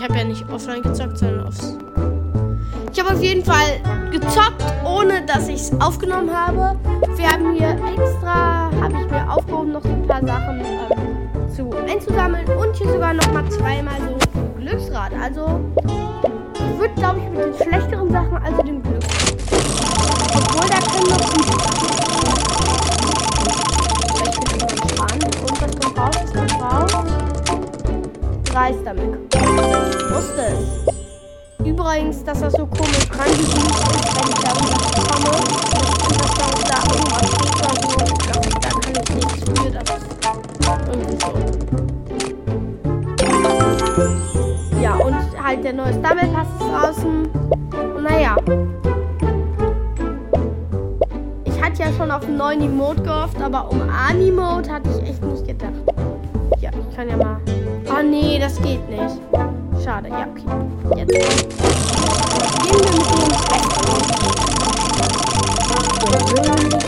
Ich habe ja nicht offline gezockt, sondern aufs. Ich habe auf jeden Fall gezockt, ohne dass ich es aufgenommen habe. Wir haben hier extra, habe ich mir aufgehoben, noch ein paar Sachen ähm, zu einzusammeln und hier sogar noch mal zweimal so Glücksrad. Also würde, glaube ich, mit den schlechteren Sachen, also Reis damit. Wusste es. Übrigens, dass das so komisch reingefügt ist, wenn ich da bekomme, dass da, da irgendwas steht oder so, das, da kann ich nichts für, das irgendwie so. Ja, und halt der neue Double Pass ist draußen. Naja. Ich hatte ja schon auf einen neuen Emote gehofft, aber um Ani-Mode hatte ich echt nicht gedacht. Ja, ich kann ja mal. Oh nee, das geht nicht. Schade, ja, okay. Jetzt. Gehen wir mit dem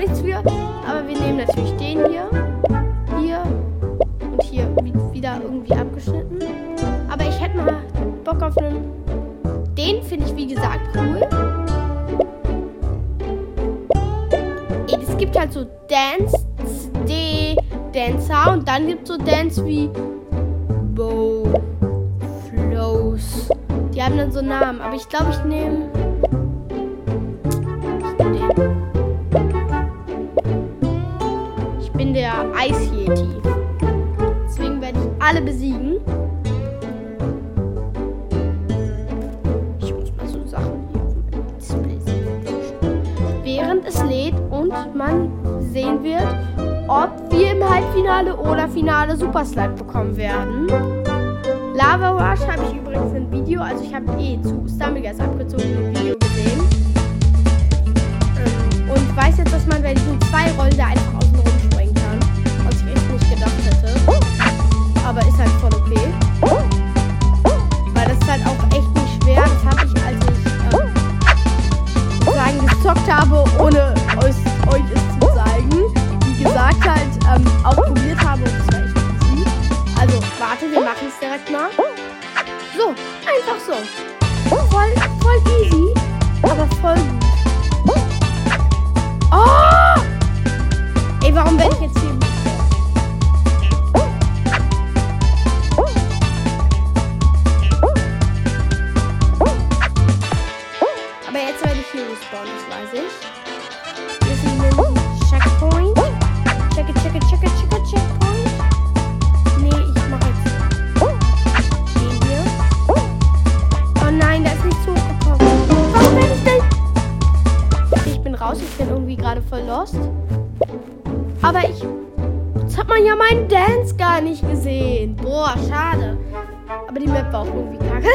nichts für. Aber wir nehmen natürlich den hier. Hier und hier wi- wieder irgendwie abgeschnitten. Aber ich hätte mal Bock auf einen. Den finde ich wie gesagt cool. Es gibt halt so Dance, D, Dancer und dann gibt es so Dance wie Bow, Flows. Die haben dann so Namen, aber ich glaube, ich nehme. Alle besiegen. Ich muss mal so Sachen hier. Während es lädt und man sehen wird, ob wir im Halbfinale oder Finale Super Slide bekommen werden. Lava Rush habe ich übrigens ein Video, also ich habe eh zu Stumbleguys abgezogen ein Video gesehen. Ähm, Und weiß jetzt, dass man bei diesen zwei Rollen da einfach Aber ist halt voll okay. Weil das ist halt auch echt nicht schwer. Das habe ich, als ich ähm, sozusagen gezockt habe, ohne euch, euch es zu zeigen. Wie gesagt, halt ähm, auch probiert habe und das war echt easy. Also, warte, wir machen es direkt mal. So, einfach so. Voll, voll easy, aber voll gut. Oh! Ey, warum werde ich jetzt hier... Gar nicht gesehen. Boah, schade. Aber die Map war auch irgendwie kacke.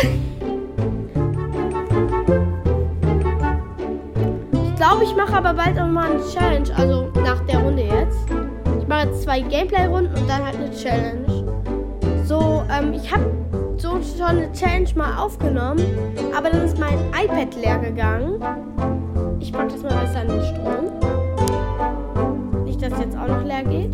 Ich glaube, ich mache aber bald auch mal eine Challenge. Also nach der Runde jetzt. Ich mache jetzt zwei Gameplay-Runden und dann halt eine Challenge. So, ähm, ich habe so schon eine Challenge mal aufgenommen, aber dann ist mein iPad leer gegangen. Ich pack das mal besser in den Strom. Nicht, dass jetzt auch noch leer geht.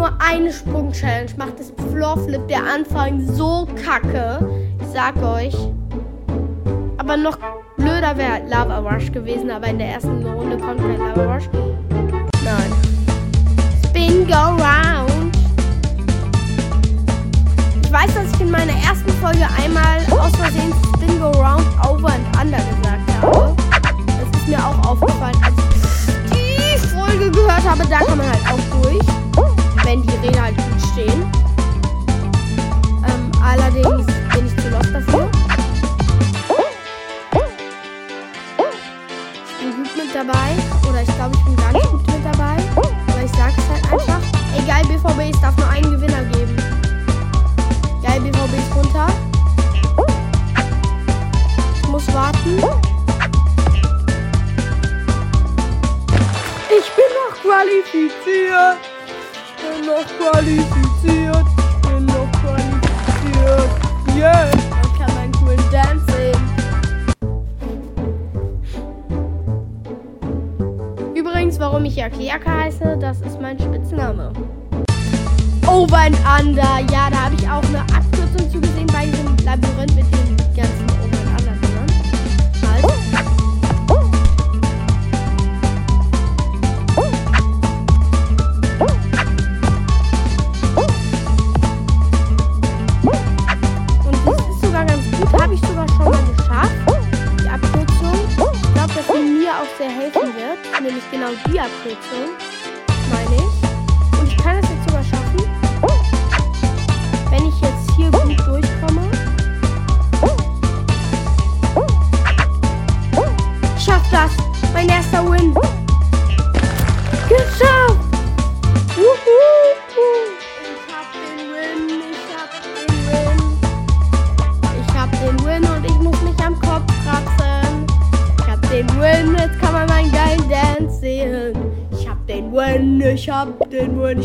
Nur eine Sprung-Challenge macht, ist Floorflip der Anfang so kacke. Ich sag euch. Aber noch blöder wäre Lava Rush gewesen, aber in der ersten Runde kommt kein Lava Rush. Nein. Spin Go Round. Ich weiß, dass ich in meiner ersten Folge einmal aus Versehen Spin Go Round Over and Under gesagt habe. Das ist mir auch aufgefallen, als ich die Folge gehört habe. Da kann man halt auch durch, wenn die Räder halt gut stehen. Ähm, allerdings bin ich zu lost dafür. Ich bin gut mit dabei. Oder ich glaube, ich bin gar nicht gut mit dabei. Aber ich sage es halt einfach. Egal, BVB, es darf nur einen Gewinner geben. Geil, BVB ist runter. Ich muss warten. Ich bin noch qualifiziert. Noch qualifiziert. Bin noch qualifiziert. Yeah. Man kann meinen coolen Dance. Übrigens, warum ich Yakiaka heiße, das ist mein Spitzname. Over and Under. Ja, da habe ich auch eine Abkürzung zugesehen bei diesem Labyrinth mit den genau die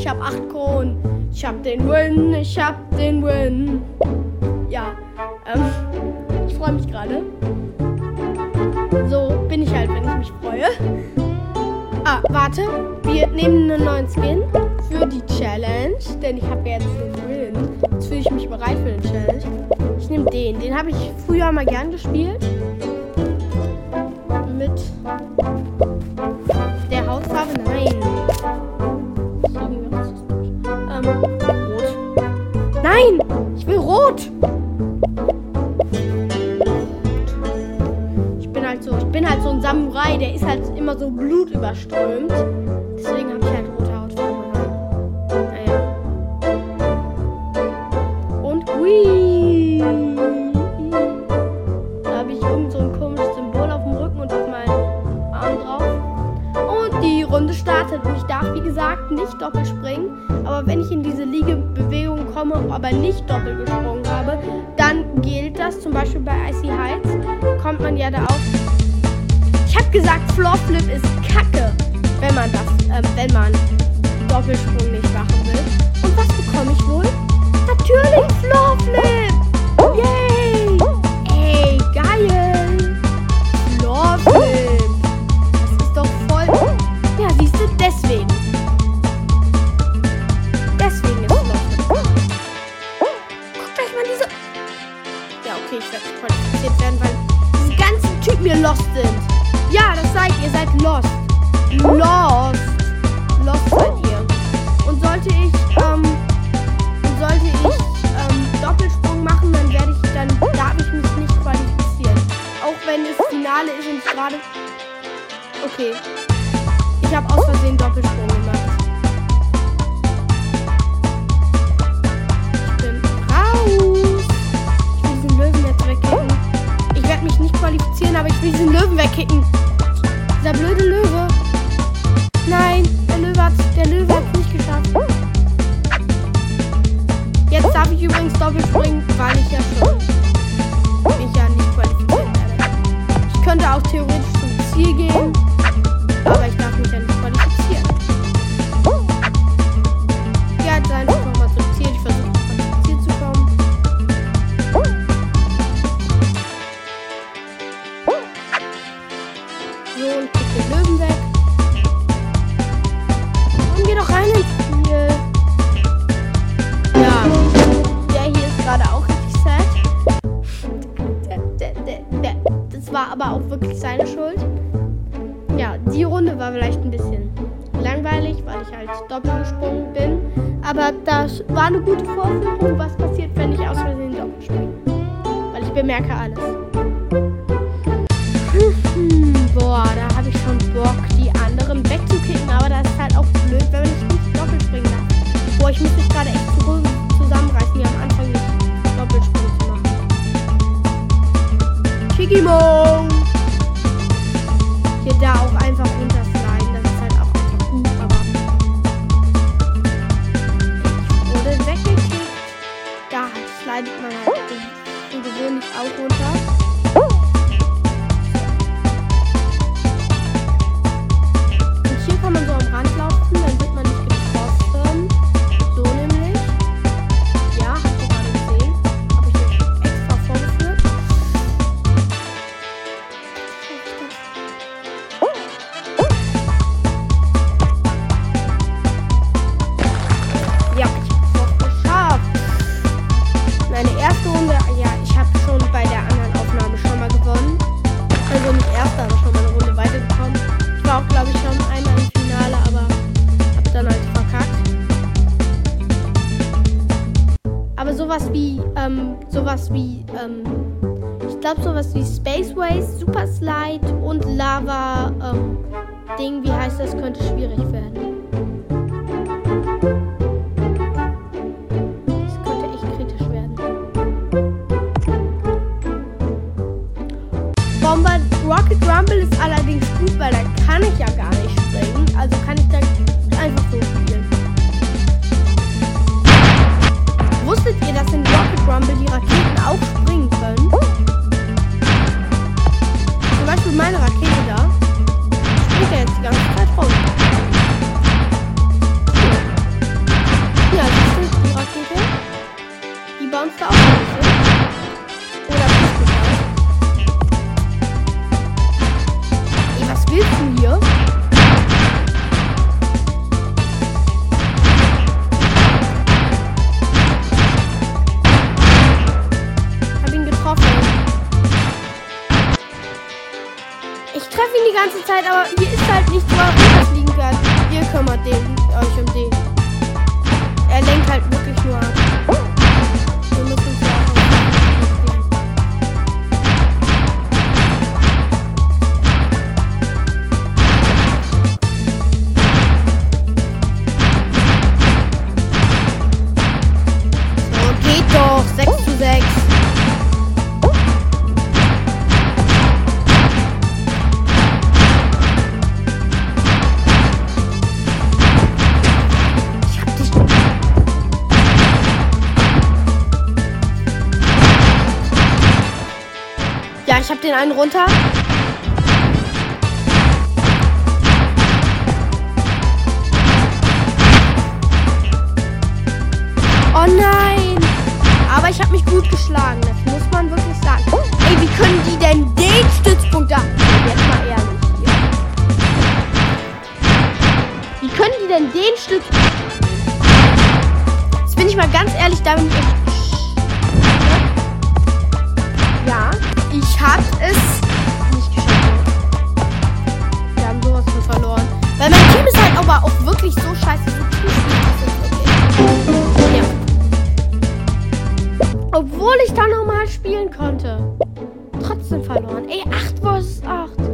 ich hab acht Kronen. Ich hab den Win, ich hab den Win. Ja, ähm, ich freue mich gerade. So bin ich halt, wenn ich mich freue. Ah, warte, wir nehmen einen neuen Skin für die Challenge, denn ich habe jetzt den Win. Jetzt fühle ich mich bereit für den Challenge. Ich nehme den, den habe ich früher mal gern gespielt. Mit der Hautfarbe, nein. Nein, ich will rot. Ich bin halt so, ich bin halt so ein Samurai, der ist halt immer so blutüberströmt. Deswegen habe ich halt nicht doppelt springen. Aber wenn ich in diese Liegebewegung komme, aber nicht doppelt gesprungen habe, dann gilt das. Zum Beispiel bei Icy Heights kommt man ja da auch. Ich habe gesagt, Floorflip ist kacke, wenn man das, ähm, wenn man Doppelsprung nicht machen will. Okay. Ich habe aus Versehen Doppelsprung gemacht. Ich bin raus. Ich will diesen Löwen jetzt wegkicken. Ich werde mich nicht qualifizieren, aber ich will diesen Löwen wegkicken. Dieser blöde Löwe. Nein, der Löwe hat der Löwe hat's nicht geschafft. Jetzt darf ich übrigens doppelt springen, weil ich ja schon mich ja nicht qualifizieren werde. Ich könnte auch theoretisch zum Ziel gehen, aber ich gosto me desse aí. einen runter. Oh nein! Aber ich habe mich gut geschlagen, das muss man wirklich sagen. Oh, ey, wie können die denn den Stützpunkt da? Jetzt mal ehrlich. Hier. Wie können die denn den Stützpunkt? Jetzt bin ich mal ganz ehrlich, damit ich. Ja. Ich hab es nicht geschafft. Wir haben sowas von verloren. Weil mein Team ist halt aber auch wirklich so scheiße gut gespielt. Ja. Obwohl ich da nochmal spielen konnte. Trotzdem verloren. Ey, 8 vs 8.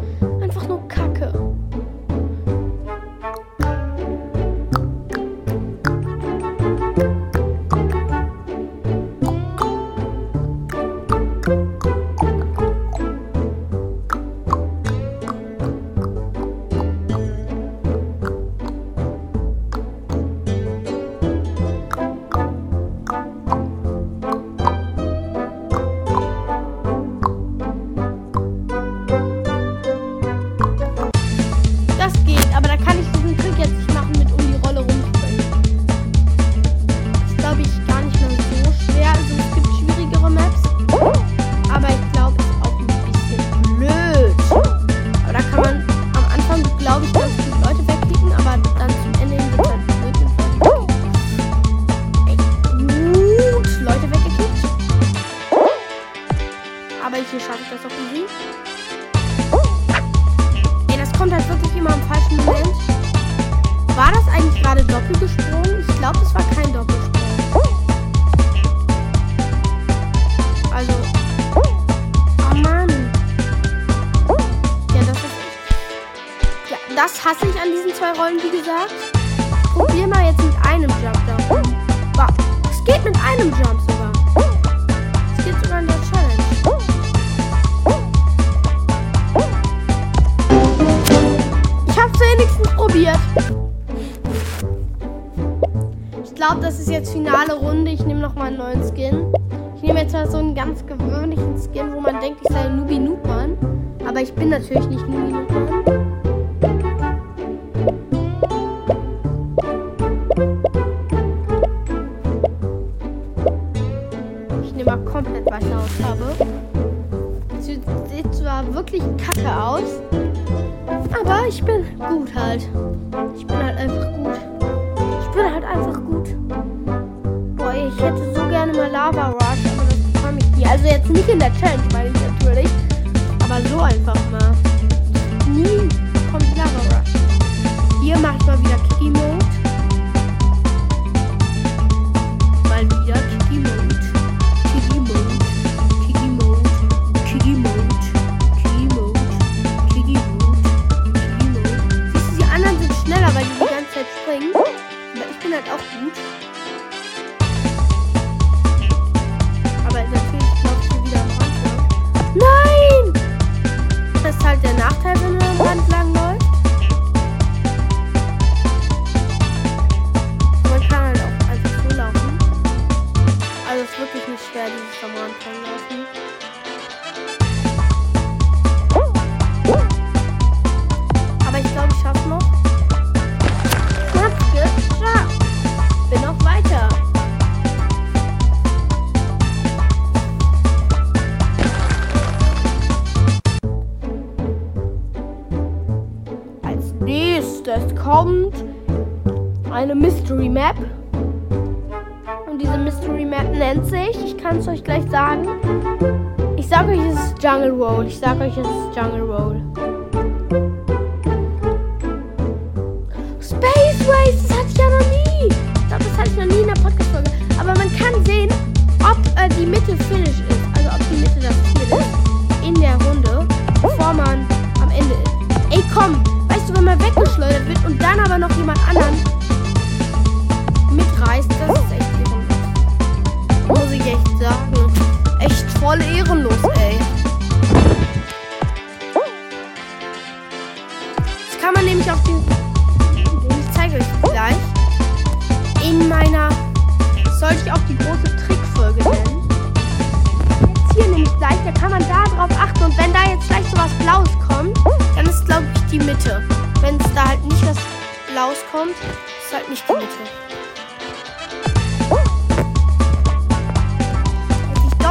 das ist jetzt finale Runde. Ich nehme noch mal einen neuen Skin. Ich nehme jetzt mal so einen ganz gewöhnlichen Skin, wo man denkt, ich sei Nubi Noobman. Aber ich bin natürlich nicht Nubi Noobman. Ich hätte so gerne mal Lava Rush, aber das bekomme ich nie. Also jetzt nicht in der Challenge, meine ich natürlich. Aber so einfach mal. Nachteil, wenn man am lang läuft. Man kann halt auch einfach so laufen. Also es ist wirklich nicht schwer, dieses am Rand laufen. Nennt sich, ich kann es euch gleich sagen. Ich sag euch, es ist Jungle Roll. Ich sag euch, es ist Jungle Roll. Space Race, das hatte ich ja noch nie. Ich glaube, das hatte ich noch nie in der Podcast-Folge. Aber man kann sehen, ob äh, die Mitte Finish ist. Also ob die Mitte das Ziel ist. In der Runde. Bevor man am Ende ist. Ey, komm. Weißt du, wenn man weggeschleudert wird und dann aber noch jemand anderen mitreißt, das echt sagen. Echt voll ehrenlos, ey. Das kann man nämlich auf den ich zeige euch gleich. In meiner, soll ich auch die große Trickfolge nennen. Jetzt hier nämlich gleich, da kann man da drauf achten. Und wenn da jetzt gleich so was Blaues kommt, dann ist glaube ich die Mitte. Wenn es da halt nicht was Blaues kommt, ist halt nicht die Mitte.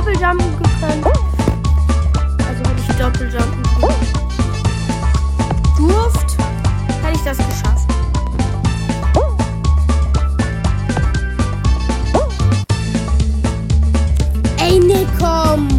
Doppeljumpen gekonnt. Also hätte ich Doppeljumpen durft, hätte ich das geschafft. Ey, nee, komm!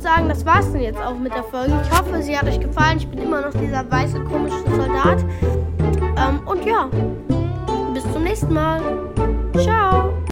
Würde sagen, das war's dann jetzt auch mit der Folge. Ich hoffe, sie hat euch gefallen. Ich bin immer noch dieser weiße, komische